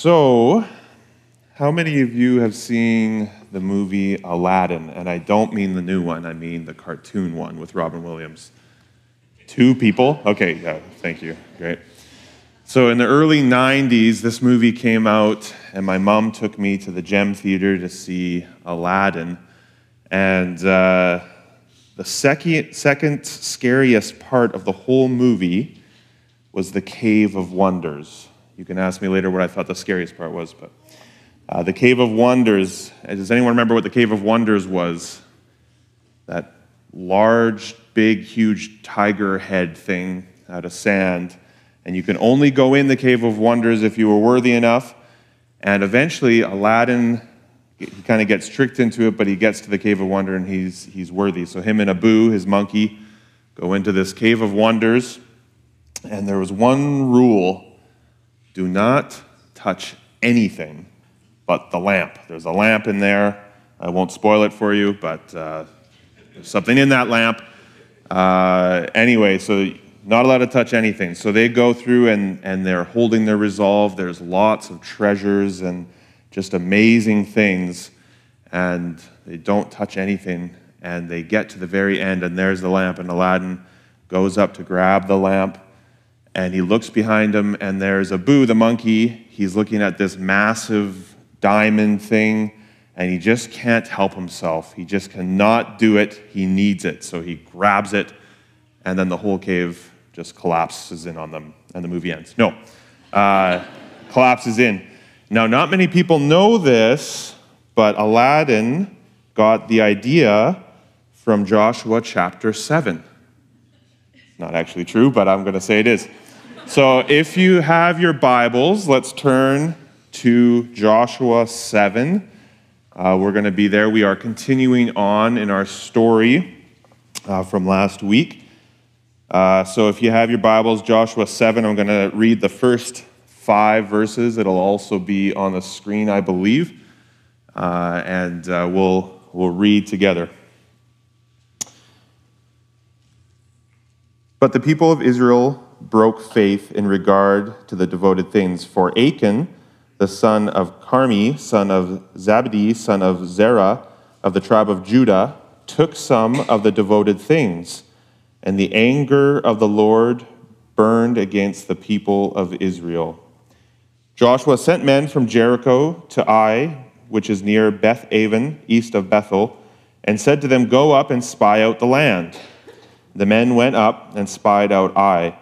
So, how many of you have seen the movie Aladdin? And I don't mean the new one, I mean the cartoon one with Robin Williams. Two people? Okay, yeah, thank you. Great. So, in the early 90s, this movie came out, and my mom took me to the Gem Theater to see Aladdin. And uh, the second, second scariest part of the whole movie was the Cave of Wonders. You can ask me later what I thought the scariest part was, but uh, the Cave of Wonders. Does anyone remember what the Cave of Wonders was? That large, big, huge tiger head thing out of sand. And you can only go in the Cave of Wonders if you were worthy enough. And eventually, Aladdin he kind of gets tricked into it, but he gets to the Cave of Wonder and he's, he's worthy. So him and Abu, his monkey, go into this Cave of Wonders. And there was one rule do not touch anything but the lamp. There's a lamp in there. I won't spoil it for you, but uh, there's something in that lamp. Uh, anyway, so not allowed to touch anything. So they go through and, and they're holding their resolve. There's lots of treasures and just amazing things, and they don't touch anything. And they get to the very end, and there's the lamp, and Aladdin goes up to grab the lamp, and he looks behind him, and there's Abu, the monkey. He's looking at this massive diamond thing, and he just can't help himself. He just cannot do it. He needs it. So he grabs it, and then the whole cave just collapses in on them, and the movie ends. No, uh, collapses in. Now, not many people know this, but Aladdin got the idea from Joshua chapter 7. Not actually true, but I'm going to say it is. So, if you have your Bibles, let's turn to Joshua 7. Uh, we're going to be there. We are continuing on in our story uh, from last week. Uh, so, if you have your Bibles, Joshua 7, I'm going to read the first five verses. It'll also be on the screen, I believe, uh, and uh, we'll, we'll read together. But the people of Israel broke faith in regard to the devoted things. For Achan, the son of Carmi, son of Zabdi, son of Zerah, of the tribe of Judah, took some of the devoted things, and the anger of the Lord burned against the people of Israel. Joshua sent men from Jericho to Ai, which is near Beth Aven, east of Bethel, and said to them, Go up and spy out the land. The men went up and spied out Ai.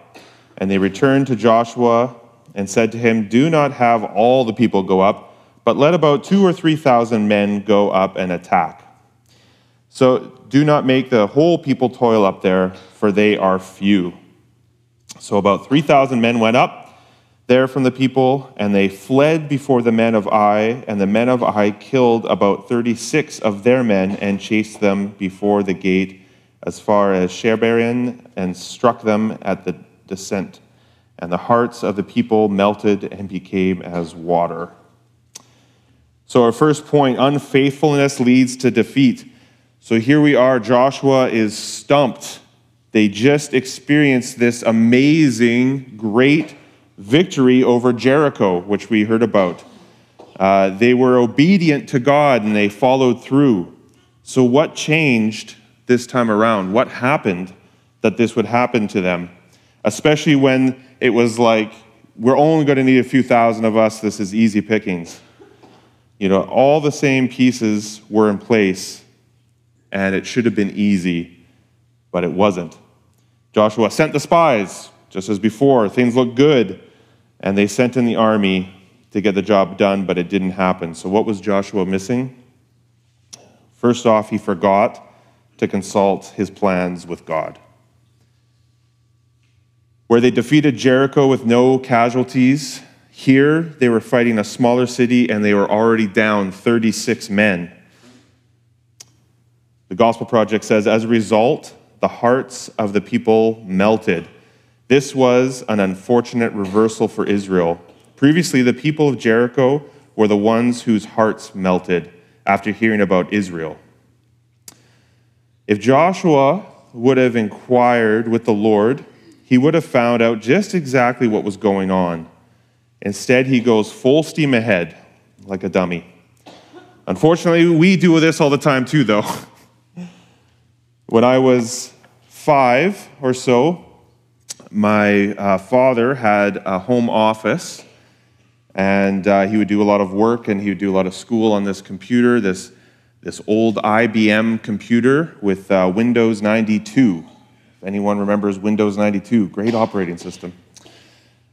And they returned to Joshua and said to him, Do not have all the people go up, but let about two or three thousand men go up and attack. So do not make the whole people toil up there, for they are few. So about 3,000 men went up there from the people, and they fled before the men of Ai, and the men of Ai killed about 36 of their men and chased them before the gate as far as Shebarim and struck them at the descent. And the hearts of the people melted and became as water. So, our first point unfaithfulness leads to defeat. So, here we are. Joshua is stumped. They just experienced this amazing, great victory over Jericho, which we heard about. Uh, they were obedient to God and they followed through. So, what changed this time around? What happened that this would happen to them? Especially when it was like, we're only going to need a few thousand of us, this is easy pickings. You know, all the same pieces were in place, and it should have been easy, but it wasn't. Joshua sent the spies, just as before. Things looked good. And they sent in the army to get the job done, but it didn't happen. So, what was Joshua missing? First off, he forgot to consult his plans with God. Where they defeated Jericho with no casualties, here they were fighting a smaller city and they were already down 36 men. The Gospel Project says, as a result, the hearts of the people melted this was an unfortunate reversal for Israel. Previously, the people of Jericho were the ones whose hearts melted after hearing about Israel. If Joshua would have inquired with the Lord, he would have found out just exactly what was going on. Instead, he goes full steam ahead like a dummy. Unfortunately, we do this all the time too, though. when I was five or so, my uh, father had a home office, and uh, he would do a lot of work and he would do a lot of school on this computer, this, this old IBM computer with uh, Windows 92. If anyone remembers Windows 92, great operating system.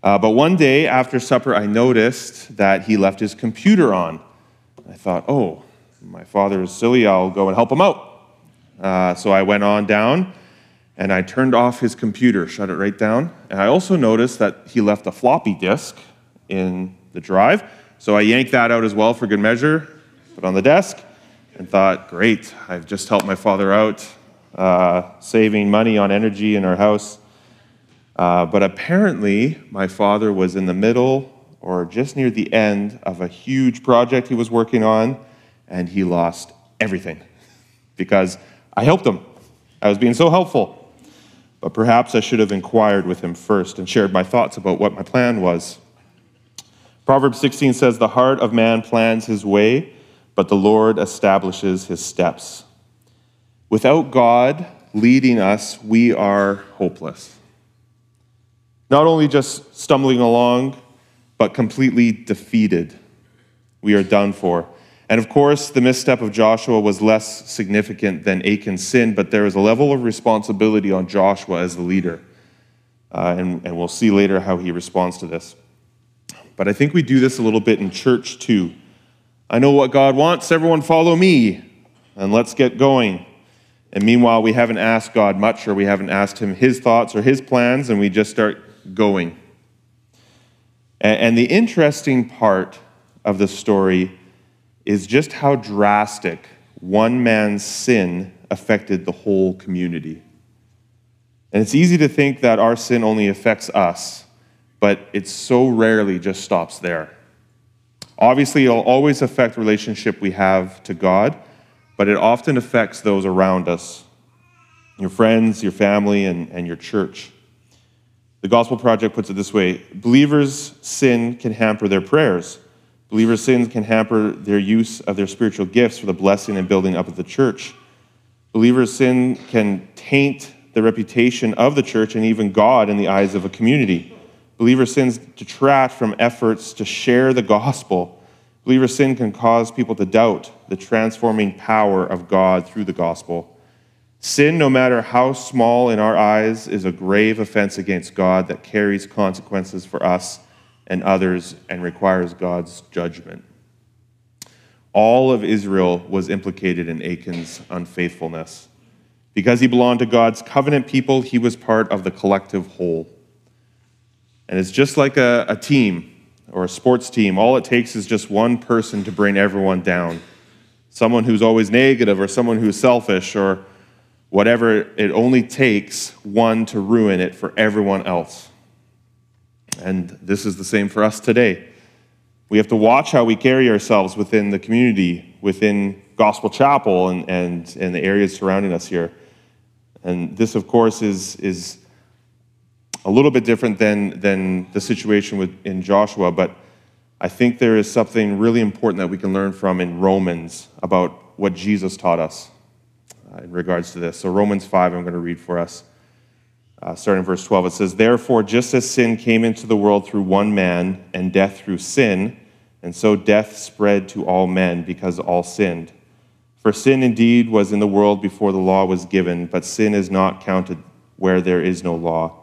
Uh, but one day after supper, I noticed that he left his computer on. I thought, oh, my father is silly, I'll go and help him out. Uh, so I went on down and I turned off his computer, shut it right down. And I also noticed that he left a floppy disk in the drive. So I yanked that out as well for good measure, put on the desk, and thought, great, I've just helped my father out, uh, saving money on energy in our house. Uh, but apparently, my father was in the middle or just near the end of a huge project he was working on, and he lost everything because I helped him. I was being so helpful. But perhaps I should have inquired with him first and shared my thoughts about what my plan was. Proverbs 16 says, The heart of man plans his way, but the Lord establishes his steps. Without God leading us, we are hopeless. Not only just stumbling along, but completely defeated. We are done for. And of course, the misstep of Joshua was less significant than Achan's sin, but there is a level of responsibility on Joshua as the leader. Uh, and, and we'll see later how he responds to this. But I think we do this a little bit in church too. I know what God wants, everyone follow me, and let's get going. And meanwhile, we haven't asked God much, or we haven't asked Him His thoughts or His plans, and we just start going. And, the interesting part of the story is just how drastic one man's sin affected the whole community. And it's easy to think that our sin only affects us, but it so rarely just stops there. Obviously, it'll always affect the relationship we have to God, but it often affects those around us your friends, your family, and, and your church. The Gospel Project puts it this way believers' sin can hamper their prayers Believers' sins can hamper their use of their spiritual gifts for the blessing and building up of the church. Believers' sin can taint the reputation of the church and even God in the eyes of a community. Believers' sins detract from efforts to share the gospel. Believer sin can cause people to doubt the transforming power of God through the gospel. Sin, no matter how small in our eyes, is a grave offense against God that carries consequences for us and others and requires God's judgment. All of Israel was implicated in Achan's unfaithfulness. Because he belonged to God's covenant people, he was part of the collective whole. And it's just like a, a team or a sports team. All it takes is just one person to bring everyone down. Someone who's always negative or someone who's selfish or whatever. It only takes one to ruin it for everyone else. And this is the same for us today. We have to watch how we carry ourselves within the community, within Gospel Chapel, and, and, and the areas surrounding us here. And this, of course, is, is a little bit different than, than the situation with, in Joshua, but I think there is something really important that we can learn from in Romans about what Jesus taught us uh, in regards to this. So, Romans 5, I'm going to read for us. Uh, starting in verse 12, it says, Therefore, just as sin came into the world through one man, and death through sin, and so death spread to all men because all sinned. For sin indeed was in the world before the law was given, but sin is not counted where there is no law.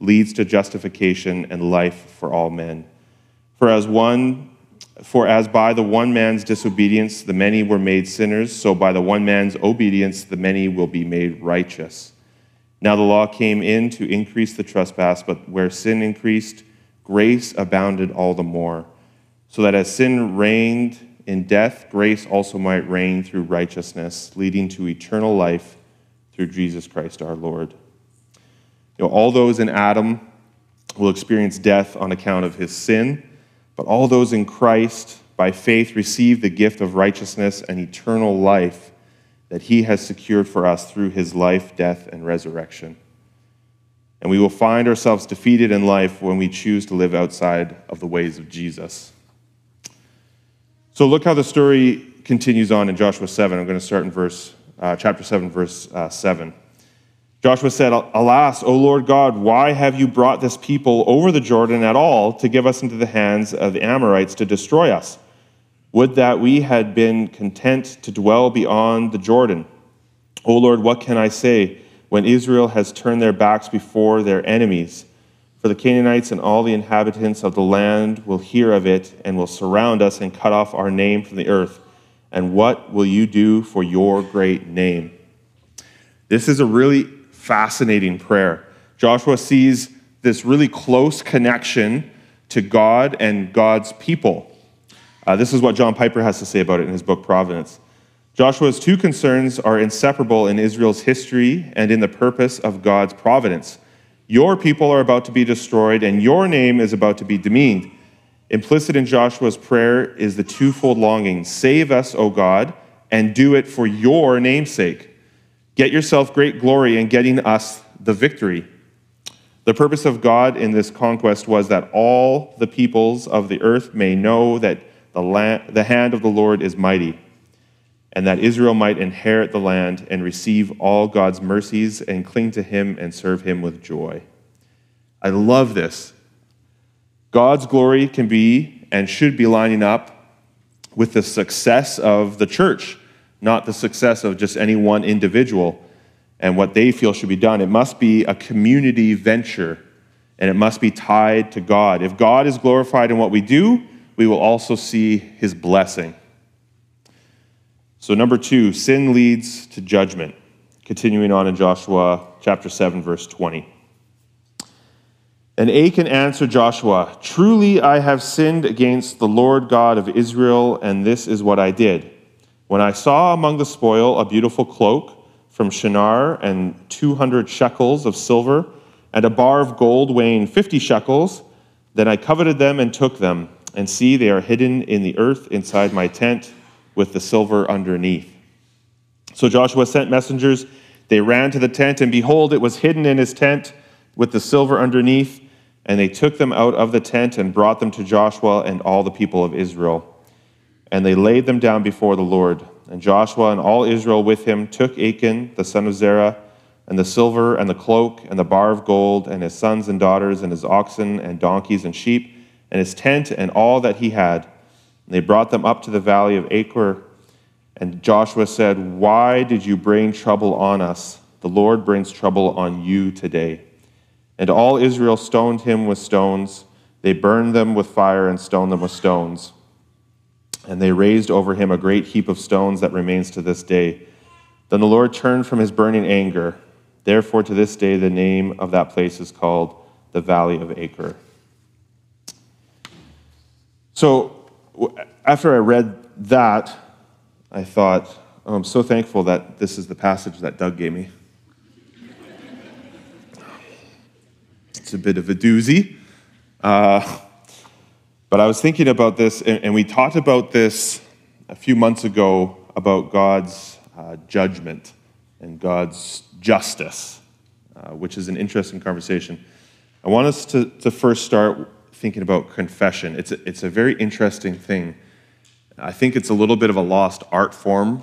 leads to justification and life for all men. For as one for as by the one man's disobedience the many were made sinners, so by the one man's obedience the many will be made righteous. Now the law came in to increase the trespass, but where sin increased, grace abounded all the more, so that as sin reigned in death, grace also might reign through righteousness, leading to eternal life through Jesus Christ our Lord. You know, all those in Adam will experience death on account of his sin but all those in Christ, by faith, receive the gift of righteousness and eternal life that he has secured for us through his life, death, and resurrection. And we will find ourselves defeated in life when we choose to live outside of the ways of Jesus. So look how the story continues on in Joshua 7. I'm going to start in verse, uh, chapter 7, verse uh, 7. Joshua said, Alas, O Lord God, why have you brought this people over the Jordan at all to give us into the hands of the Amorites to destroy us? Would that we had been content to dwell beyond the Jordan. O Lord, what can I say when Israel has turned their backs before their enemies? For the Canaanites and all the inhabitants of the land will hear of it and will surround us and cut off our name from the earth. And what will you do for your great name? This is a really fascinating prayer. Joshua sees this really close connection to God and God's people. Uh, this is what John Piper has to say about it in his book Providence. Joshua's two concerns are inseparable in Israel's history and in the purpose of God's providence. Your people are about to be destroyed, and your name is about to be demeaned. Implicit in Joshua's prayer is the twofold longing Save us, O God, and do it for your namesake. Get yourself great glory in getting us the victory. The purpose of God in this conquest was that all the peoples of the earth may know that the, land, the hand of the Lord is mighty, and that Israel might inherit the land and receive all God's mercies and cling to him and serve him with joy. I love this. God's glory can be and should be lining up with the success of the church not the success of just any one individual and what they feel should be done. It must be a community venture and it must be tied to God. If God is glorified in what we do, we will also see his blessing. So, number two, sin leads to judgment. Continuing on in Joshua chapter 7, verse 20. And Achan answered Joshua, Truly I have sinned against the Lord God of Israel, and this is what I did. When I saw among the spoil a beautiful cloak from Shinar and 200 shekels of silver and a bar of gold weighing 50 shekels, then I coveted them and took them. And see, they are hidden in the earth inside my tent with the silver underneath. So Joshua sent messengers. They ran to the tent, and behold, it was hidden in his tent with the silver underneath. And they took them out of the tent and brought them to Joshua and all the people of Israel and they laid them down before the Lord. And Joshua and all Israel with him took Achan, the son of Zerah, and the silver and the cloak and the bar of gold, and his sons and daughters, and his oxen and donkeys and sheep, and his tent and all that he had. And they brought them up to the valley of Achor. And Joshua said, Why did you bring trouble on us? The Lord brings trouble on you today. And all Israel stoned him with stones. They burned them with fire and stoned them with stones. And they raised over him a great heap of stones that remains to this day. Then the Lord turned from his burning anger. Therefore, to this day, the name of that place is called the Valley of Achor. So, after I read that, I thought, oh, I'm so thankful that this is the passage that Doug gave me. It's a bit of a doozy. Uh, but I was thinking about this, and, we talked about this a few months ago about God's uh, judgment and God's justice, uh, which is an interesting conversation. I want us to, to first start thinking about confession. It's a, it's a very interesting thing. I think it's a little bit of a lost art form,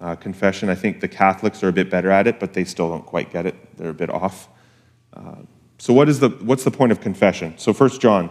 uh, confession. I think the Catholics are a bit better at it, but they still don't quite get it. They're a bit off. Uh, so, what is the, what's the point of confession? So, First John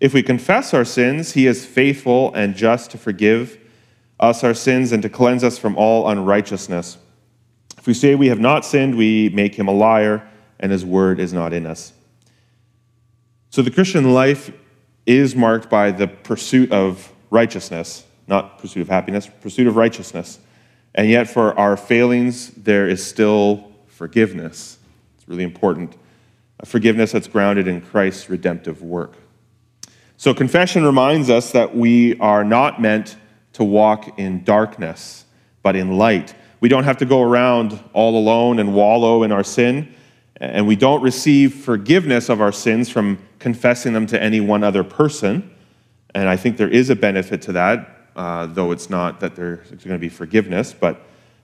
If we confess our sins, he is faithful and just to forgive us our sins and to cleanse us from all unrighteousness. If we say we have not sinned, we make him a liar, and his word is not in us. So the Christian life is marked by the pursuit of righteousness, not pursuit of happiness, pursuit of righteousness. And yet, for our failings, there is still forgiveness. It's really important. A forgiveness that's grounded in Christ's redemptive work. So, confession reminds us that we are not meant to walk in darkness, but in light. We don't have to go around all alone and wallow in our sin, and we don't receive forgiveness of our sins from confessing them to any one other person. And I think there is a benefit to that, uh, though it's not that there's going to be forgiveness, but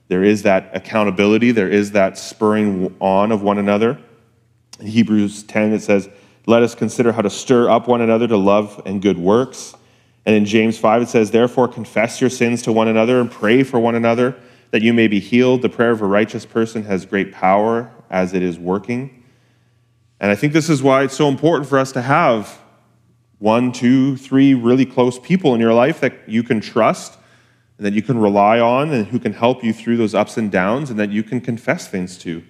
there is that accountability, there is that spurring on of one another. In Hebrews 10, it says, let us consider how to stir up one another to love and good works. And in James 5, it says, Therefore, confess your sins to one another and pray for one another that you may be healed. The prayer of a righteous person has great power as it is working. And I think this is why it's so important for us to have one, two, three really close people in your life that you can trust and that you can rely on and who can help you through those ups and downs and that you can confess things to.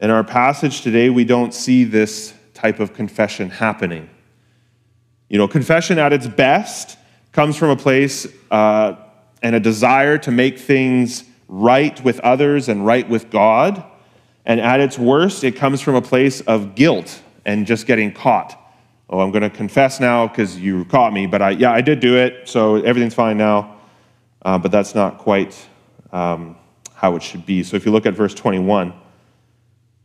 In our passage today, we don't see this type of confession happening. You know, confession at its best comes from a place uh, and a desire to make things right with others and right with God. And at its worst, it comes from a place of guilt and just getting caught. Oh, I'm going to confess now because you caught me, but I, yeah, I did do it, so everything's fine now. Uh, but that's not quite um, how it should be. So if you look at verse 21,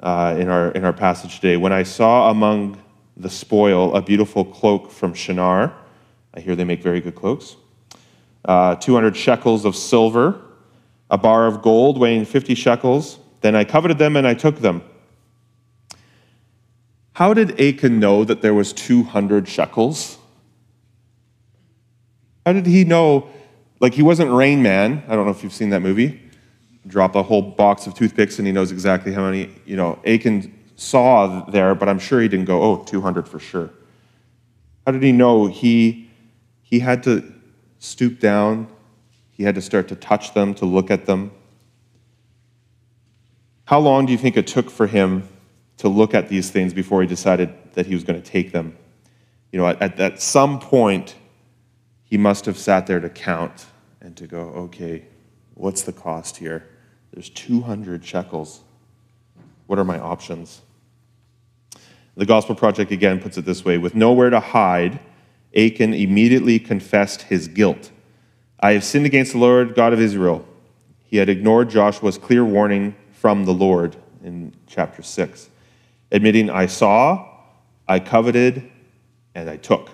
uh, in, our, in our passage today. When I saw among the spoil a beautiful cloak from Shinar, I hear they make very good cloaks, uh, 200 shekels of silver, a bar of gold weighing 50 shekels. Then I coveted them and I took them. How did Achan know that there was 200 shekels? How did he know? Like, he wasn't Rain Man. I don't know if you've seen that movie drop a whole box of toothpicks and he knows exactly how many, you know, Achan saw there, but I'm sure he didn't go, oh, 200 for sure. How did he know? He, he had to stoop down, he had to start to touch them, to look at them. How long do you think it took for him to look at these things before he decided that he was going to take them? You know, at, at some point, he must have sat there to count and to go, okay, what's the cost here? There's 200 shekels. What are my options? The Gospel Project again puts it this way with nowhere to hide, Achan immediately confessed his guilt. I have sinned against the Lord God of Israel. He had ignored Joshua's clear warning from the Lord in chapter 6, admitting, I saw, I coveted, and I took.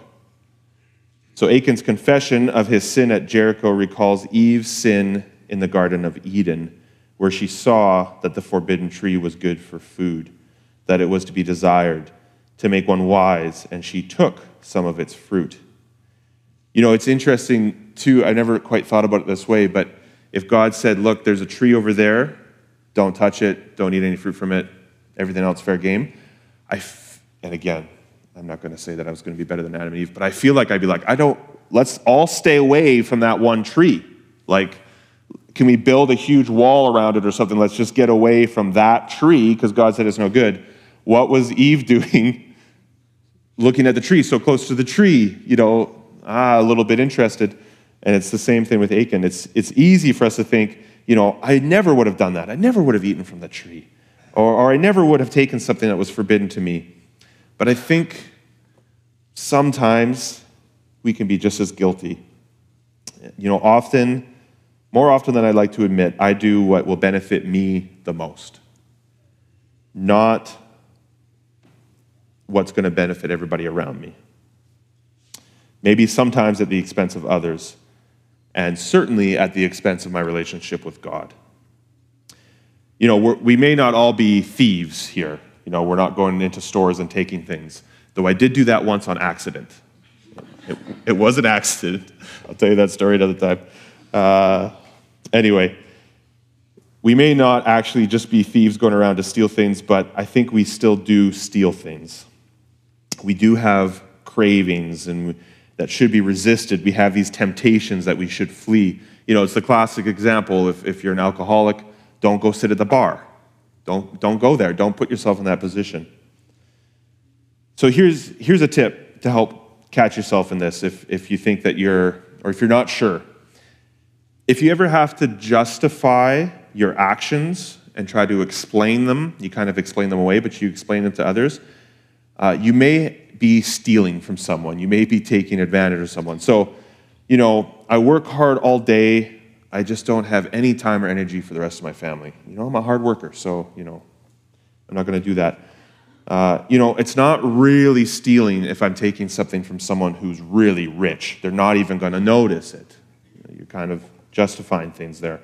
So Achan's confession of his sin at Jericho recalls Eve's sin in the Garden of Eden where she saw that the forbidden tree was good for food, that it was to be desired, to make one wise, and she took some of its fruit. You know, it's interesting, too, I never quite thought about it this way, but if God said, Look, there's a tree over there, don't touch it, don't eat any fruit from it, everything else fair game, I f- and again, I'm not going to say that I was going to be better than Adam and Eve, but I feel like I'd be like, I don't, let's all stay away from that one tree. Like, can we build a huge wall around it or something? Let's just get away from that tree because God said it's no good. What was Eve doing looking at the tree so close to the tree? You know, ah, a little bit interested. And it's the same thing with Achan. It's, it's easy for us to think, you know, I never would have done that. I never would have eaten from the tree. Or, or I never would have taken something that was forbidden to me. But I think sometimes we can be just as guilty. You know, often more often than I'd like to admit, I do what will benefit me the most, not what's going to benefit everybody around me. maybe sometimes at the expense of others, and certainly at the expense of my relationship with God. You know, we may not all be thieves here. You know, we're not going into stores and taking things, though I did do that once on accident. It, it was an accident. I'll tell you that story another time. Uh, anyway, we may not actually just be thieves going around to steal things, but I think we still do steal things. We do have cravings and that should be resisted. We have these temptations that we should flee. You know, it's the classic example. If, if you're an alcoholic, don't go sit at the bar. Don't, don't go there. Don't put yourself in that position. So here's, here's a tip to help catch yourself in this if, if you think that you're, or if you're not sure. If you ever have to justify your actions and try to explain them, you kind of explain them away, but you explain them to others, uh, you may be stealing from someone. You may be taking advantage of someone. So, you know, I work hard all day. I just don't have any time or energy for the rest of my family. You know, I'm a hard worker, so, you know, I'm not going to do that. Uh, you know, it's not really stealing if I'm taking something from someone who's really rich. They're not even going to notice it. You know, you're kind of justifying things there.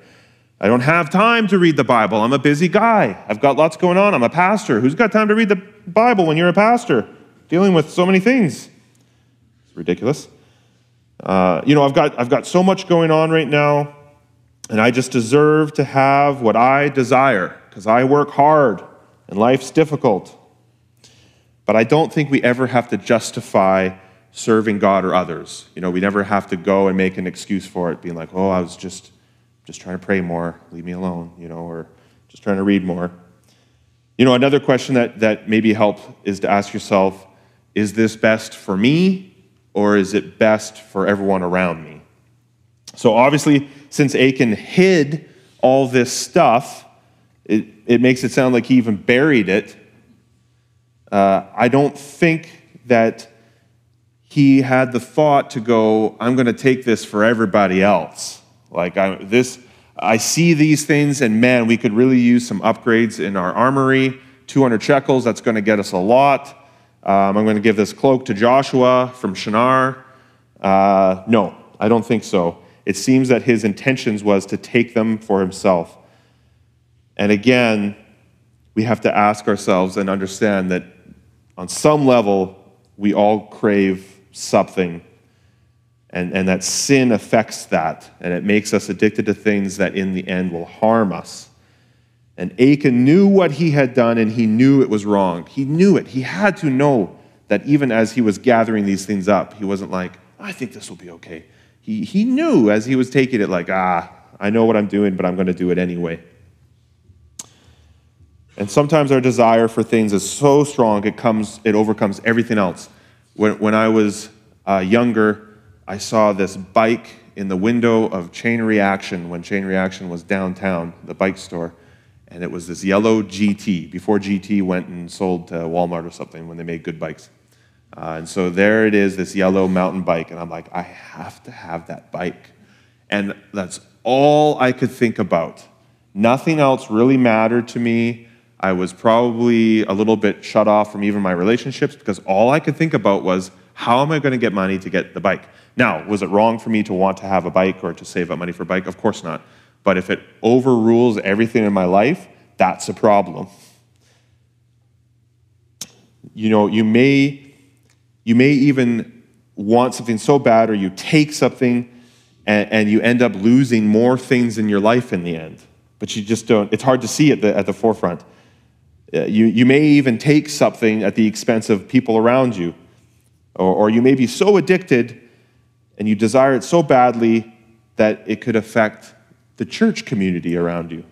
I don't have time to read the Bible. I'm a busy guy. I've got lots going on. I'm a pastor. Who's got time to read the Bible when you're a pastor? Dealing with so many things. It's ridiculous. Uh, you know, I've got, I've got so much going on right now, and I just deserve to have what I desire because I work hard and life's difficult. But I don't think we ever have to justify serving God or others. You know, we never have to go and make an excuse for it, being like, oh, I was just just trying to pray more, leave me alone, you know, or just trying to read more. You know, another question that, that maybe help is to ask yourself, is this best for me or is it best for everyone around me? So obviously, since Achan hid all this stuff, it, it makes it sound like he even buried it. Uh, I don't think that he had the thought to go, I'm going to take this for everybody else. Like I, this, I see these things, and man, we could really use some upgrades in our armory. 200 shekels, that's going to get us a lot. Um, I'm going to give this cloak to Joshua from Shinar. Uh, no, I don't think so. It seems that his intentions was to take them for himself. And again, we have to ask ourselves and understand that on some level, we all crave something and, and that sin affects that, and it makes us addicted to things that in the end will harm us. And Achan knew what he had done, and he knew it was wrong. He knew it. He had to know that even as he was gathering these things up, he wasn't like, I think this will be okay. He, he knew as he was taking it, like, ah, I know what I'm doing, but I'm going to do it anyway. And sometimes our desire for things is so strong, it, comes, it overcomes everything else. When, when I was uh, younger, I saw this bike in the window of Chain Reaction when Chain Reaction was downtown, the bike store. And it was this yellow GT before GT went and sold to Walmart or something when they made good bikes. Uh, and so there it is, this yellow mountain bike. And I'm like, I have to have that bike. And that's all I could think about. Nothing else really mattered to me. I was probably a little bit shut off from even my relationships because all I could think about was how am I going to get money to get the bike? Now, was it wrong for me to want to have a bike or to save up money for a bike? Of course not. But if it overrules everything in my life, that's a problem. You know, you may you may even want something so bad or you take something and, and you end up losing more things in your life in the end. But you just don't, it's hard to see at the, at the forefront. Uh, you, you may even take something at the expense of people around you. Or, or you may be so addicted and you desire it so badly that it could affect the church community around you.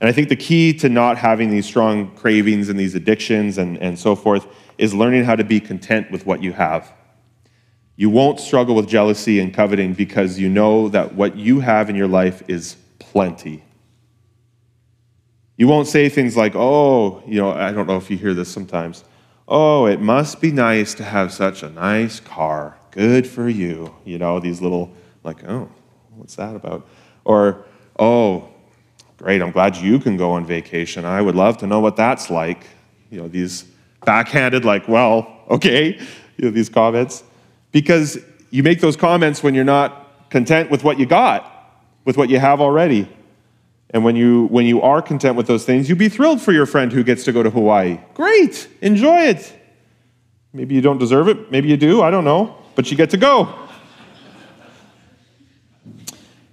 And I think the key to not having these strong cravings and these addictions and, and so forth is learning how to be content with what you have. You won't struggle with jealousy and coveting because you know that what you have in your life is plenty. You won't say things like, oh, you know, I don't know if you hear this sometimes. Oh, it must be nice to have such a nice car. Good for you. You know, these little, like, oh, what's that about? Or, oh, great, I'm glad you can go on vacation. I would love to know what that's like. You know, these backhanded, like, well, okay, you know, these comments. because you make those comments when you're not content with what you got, with what you have already. And when you, when you are content with those things, you'd be thrilled for your friend who gets to go to Hawaii. Great, enjoy it. Maybe you don't deserve it, maybe you do, I don't know, but you get to go.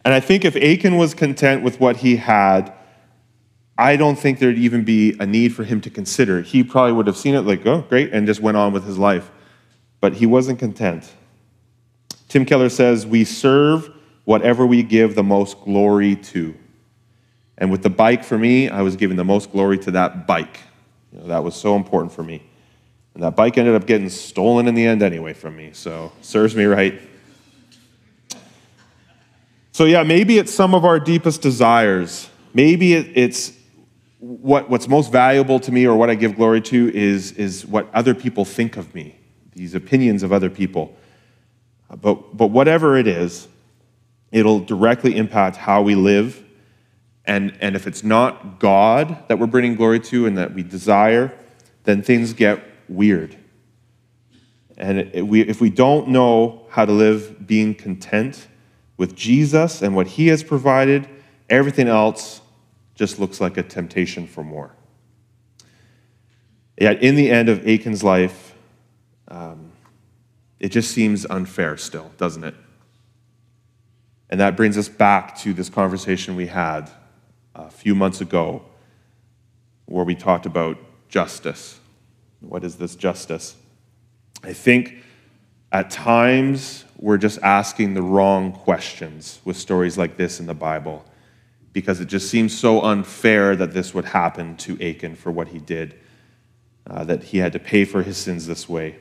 And I think if Achan was content with what he had, I don't think there'd even be a need for him to consider. He probably would have seen it like, oh, great, and just went on with his life. But he wasn't content. Tim Keller says, We serve whatever we give the most glory to. And with the bike for me, I was giving the most glory to that bike. You know, that was so important for me. And that bike ended up getting stolen in the end anyway from me, so serves me right. So, yeah, maybe it's some of our deepest desires. Maybe it's what, what's most valuable to me or what I give glory to is, is what other people think of me, these opinions of other people. But, but whatever it is, it'll directly impact how we live. And, and if it's not God that we're bringing glory to and that we desire, then things get weird. And we, if we don't know how to live being content with Jesus and what He has provided, everything else just looks like a temptation for more. Yet, in the end of Achan's life, um, it just seems unfair still, doesn't it? And that brings us back to this conversation we had a few months ago where we talked about justice. What is this justice? I think at times we're just asking the wrong questions with stories like this in the Bible because it just seems so unfair that this would happen to Achan for what he did, uh, that he had to pay for his sins this way.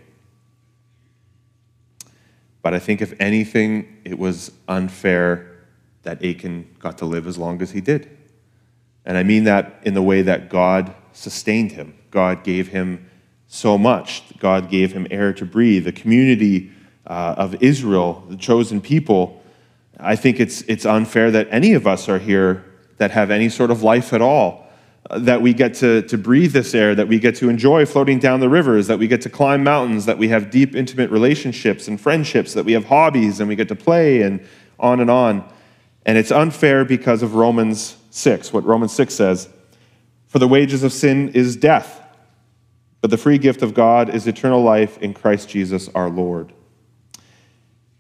But I think, if anything, it was unfair that Achan got to live as long as he did. And I mean that in the way that God sustained him. God gave him so much. God gave him air to breathe. The community uh, of Israel, the chosen people, I think it's, it's unfair that any of us are here that have any sort of life at all that we get to, to breathe this air, that we get to enjoy floating down the rivers, that we get to climb mountains, that we have deep, intimate relationships and friendships, that we have hobbies and we get to play and on and on. And it's unfair because of Romans 6, what Romans 6 says For the wages of sin is death, but the free gift of God is eternal life in Christ Jesus our Lord.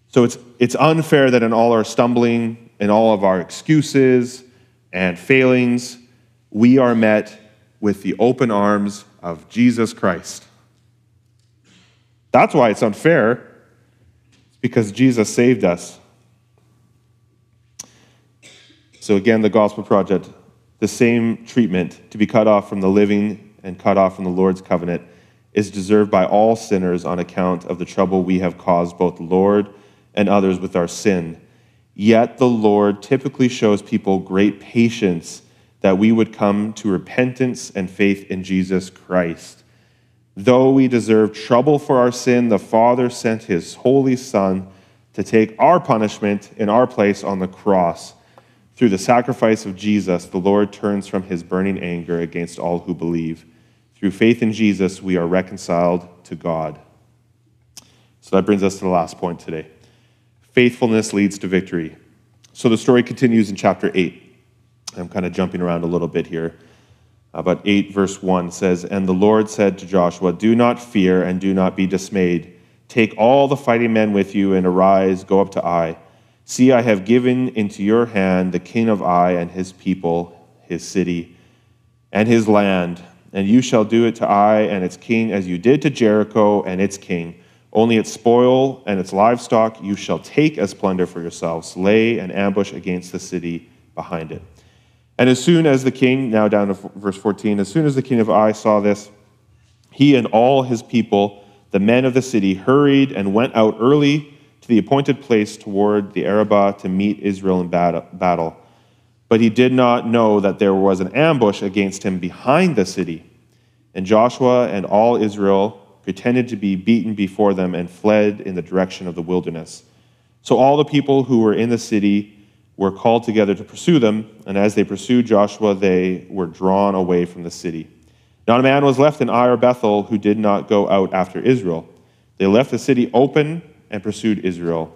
So it's, it's unfair that in all our stumbling, in all of our excuses and failings, we are met with the open arms of Jesus Christ. That's why it's unfair. It's because Jesus saved us. So, again, the Gospel Project, the same treatment to be cut off from the living and cut off from the Lord's covenant is deserved by all sinners on account of the trouble we have caused both the Lord and others with our sin. Yet the Lord typically shows people great patience that we would come to repentance and faith in Jesus Christ. Though we deserve trouble for our sin, the Father sent his holy Son to take our punishment in our place on the cross. Through the sacrifice of Jesus, the Lord turns from his burning anger against all who believe. Through faith in Jesus, we are reconciled to God. So that brings us to the last point today. Faithfulness leads to victory. So the story continues in chapter 8. I'm kind of jumping around a little bit here. Uh, but 8, verse 1 says, And the Lord said to Joshua, Do not fear and do not be dismayed. Take all the fighting men with you and arise, go up to Ai. See, I have given into your hand the king of Ai and his people, his city, and his land. And you shall do it to Ai and its king as you did to Jericho and its king. Only its spoil and its livestock you shall take as plunder for yourselves. Lay an ambush against the city behind it. And as soon as the king, now down to verse 14, as soon as the king of Ai saw this, he and all his people, the men of the city, hurried and went out early to the appointed place toward the Arabah to meet Israel in battle. But he did not know that there was an ambush against him behind the city. And Joshua and all Israel pretended to be beaten before them and fled in the direction of the wilderness. So all the people who were in the city were called together to pursue them, and as they pursued Joshua, they were drawn away from the city. Not a man was left in Ai or Bethel who did not go out after Israel. They left the city open and pursued Israel.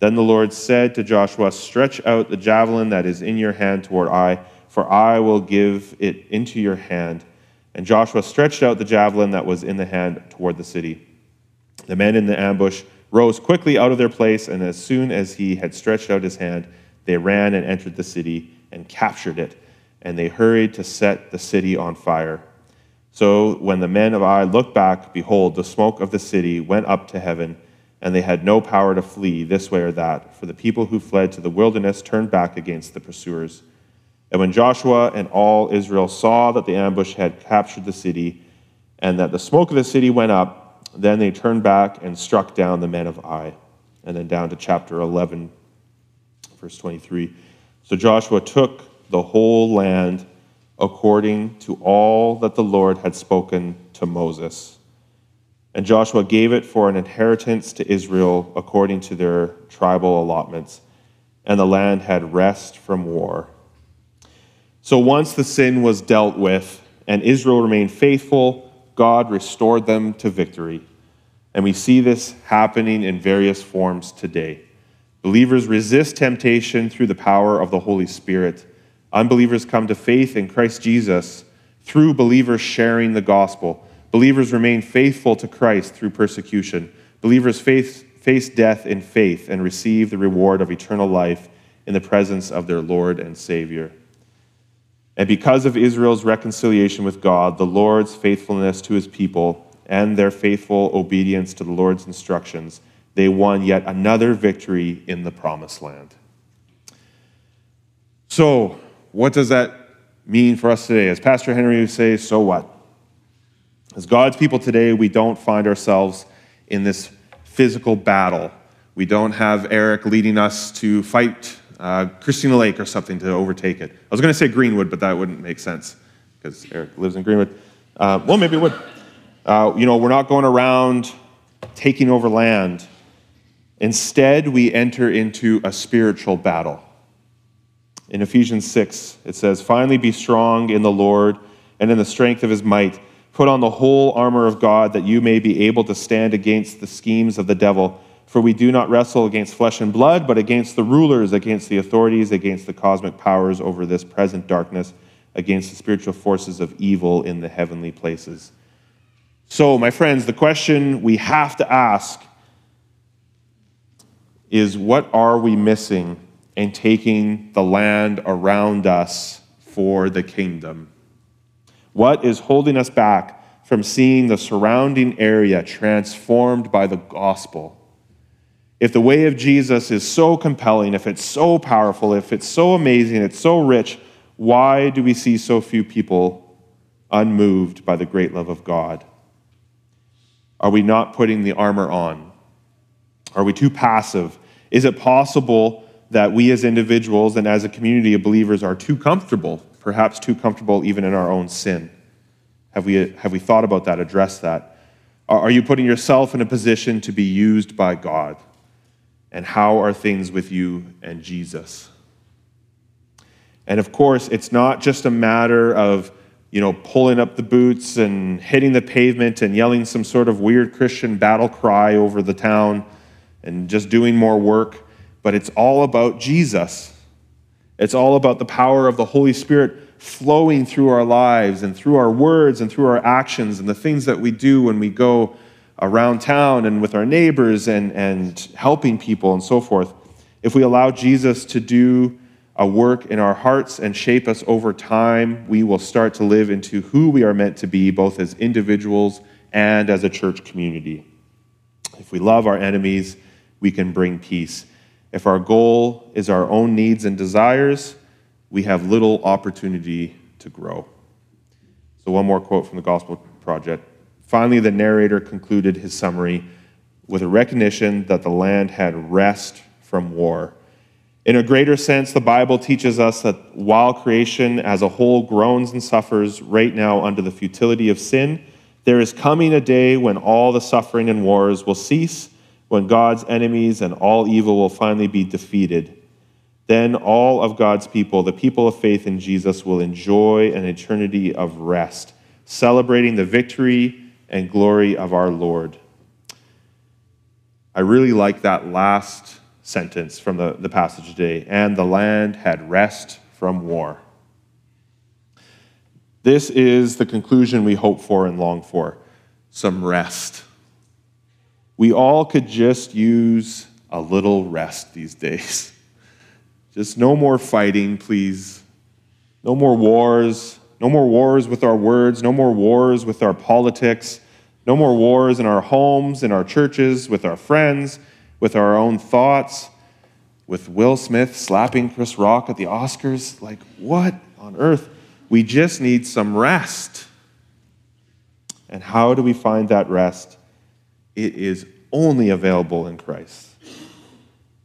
Then the Lord said to Joshua, Stretch out the javelin that is in your hand toward Ai, for I will give it into your hand. And Joshua stretched out the javelin that was in the hand toward the city. The men in the ambush rose quickly out of their place, and as soon as he had stretched out his hand, they ran and entered the city and captured it, and they hurried to set the city on fire. So when the men of Ai looked back, behold, the smoke of the city went up to heaven and they had no power to flee this way or that, for the people who fled to the wilderness turned back against the pursuers. And when Joshua and all Israel saw that the ambush had captured the city, and that the smoke of the city went up, then they turned back and struck down the men of Ai. And then down to chapter 11, verse 23. So Joshua took the whole land according to all that the Lord had spoken to Moses. And Joshua gave it for an inheritance to Israel according to their tribal allotments, and the land had rest from war. So once the sin was dealt with and Israel remained faithful, God restored them to victory. And we see this happening in various forms today. Believers resist temptation through the power of the Holy Spirit. Unbelievers come to faith in Christ Jesus through believers sharing the gospel. Believers remain faithful to Christ through persecution. Believers face, face death in faith and receive the reward of eternal life in the presence of their Lord and Savior. And because of Israel's reconciliation with God, the Lord's faithfulness to his people, and their faithful obedience to the Lord's instructions, they won yet another victory in the promised land. So, what does that mean for us today? As Pastor Henry would say, so what? As God's people today, we don't find ourselves in this physical battle. We don't have Eric leading us to fight uh, Christina Lake or something to overtake it. I was going to say Greenwood, but that wouldn't make sense because Eric lives in Greenwood. Uh, well, maybe it would. Uh, you know, we're not going around taking over land. Instead, we enter into a spiritual battle. In Ephesians 6, it says, Finally, be strong in the Lord and in the strength of his might. Put on the whole armor of God that you may be able to stand against the schemes of the devil. For we do not wrestle against flesh and blood, but against the rulers, against the authorities, against the cosmic powers over this present darkness, against the spiritual forces of evil in the heavenly places. So, my friends, the question we have to ask is what are we missing in taking the land around us for the kingdom? What is holding us back from seeing the surrounding area transformed by the gospel? If the way of Jesus is so compelling, if it's so powerful, if it's so amazing, it's so rich, why do we see so few people unmoved by the great love of God? Are we not putting the armor on? Are we too passive? Is it possible that we as individuals and as a community of believers are too comfortable perhaps too comfortable even in our own sin? Have we, have we thought about that, addressed that? Are you putting yourself in a position to be used by God? And how are things with you and Jesus? And of course, it's not just a matter of, you know, pulling up the boots and hitting the pavement and yelling some sort of weird Christian battle cry over the town and just doing more work, but it's all about Jesus. It's all about the power of the Holy Spirit flowing through our lives and through our words and through our actions and the things that we do when we go around town and with our neighbors and, and helping people and so forth. If we allow Jesus to do a work in our hearts and shape us over time, we will start to live into who we are meant to be, both as individuals and as a church community. If we love our enemies, we can bring peace. If our goal is our own needs and desires, we have little opportunity to grow. So, one more quote from the Gospel Project. Finally, the narrator concluded his summary with a recognition that the land had rest from war. In a greater sense, the Bible teaches us that while creation as a whole groans and suffers right now under the futility of sin, there is coming a day when all the suffering and wars will cease when God's enemies and all evil will finally be defeated. Then all of God's people, the people of faith in Jesus, will enjoy an eternity of rest, celebrating the victory and glory of our Lord. I really like that last sentence from the, the passage today. And the land had rest from war. This is the conclusion we hope for and long for some rest. We all could just use a little rest these days. Just no more fighting, please. No more wars. No more wars with our words. No more wars with our politics. No more wars in our homes, in our churches, with our friends, with our own thoughts, with Will Smith slapping Chris Rock at the Oscars. Like, what on earth? We just need some rest. And how do we find that rest? It is only available in Christ.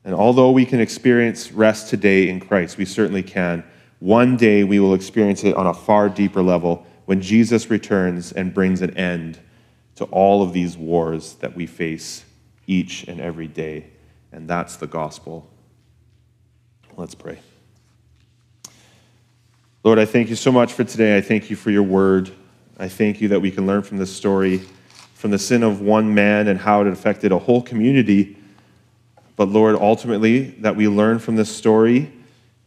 And although we can experience rest today in Christ, we certainly can. One day we will experience it on a far deeper level when Jesus returns and brings an end to all of these wars that we face each and every day. And that's the gospel. Let's pray. Lord, I thank you so much for today. I thank you for your word. I thank you that we can learn from this story, from the sin of one man and how it affected a whole community but Lord, ultimately, that we learn from this story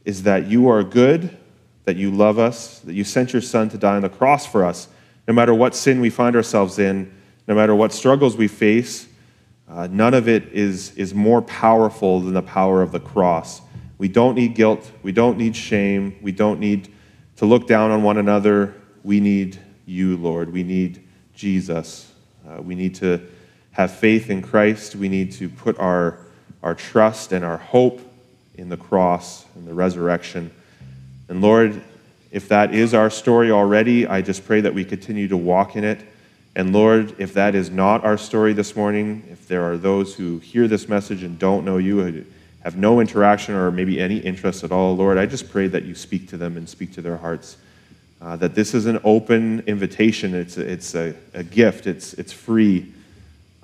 is that you are good, that you love us, that you sent your Son to die on the cross for us. No matter what sin we find ourselves in, no matter what struggles we face, uh, none of it is, is more powerful than the power of the cross. We don't need guilt. We don't need shame. We don't need to look down on one another. We need you, Lord. We need Jesus. Uh, we need to have faith in Christ. We need to put our our trust and our hope in the cross and the resurrection. And Lord, if that is our story already, I just pray that we continue to walk in it. And Lord, if that is not our story this morning, if there are those who hear this message and don't know you, have no interaction or maybe any interest at all, Lord, I just pray that you speak to them and speak to their hearts. Uh, that this is an open invitation, it's a, it's a, a gift, it's, it's free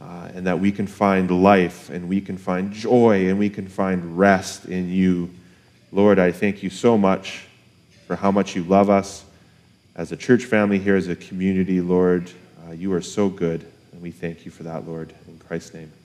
uh, and that we can find life and we can find joy and we can find rest in you. Lord, I thank you so much for how much you love us as a church family here, as a community, Lord. Uh, you are so good, and we thank you for that, Lord. In Christ's name.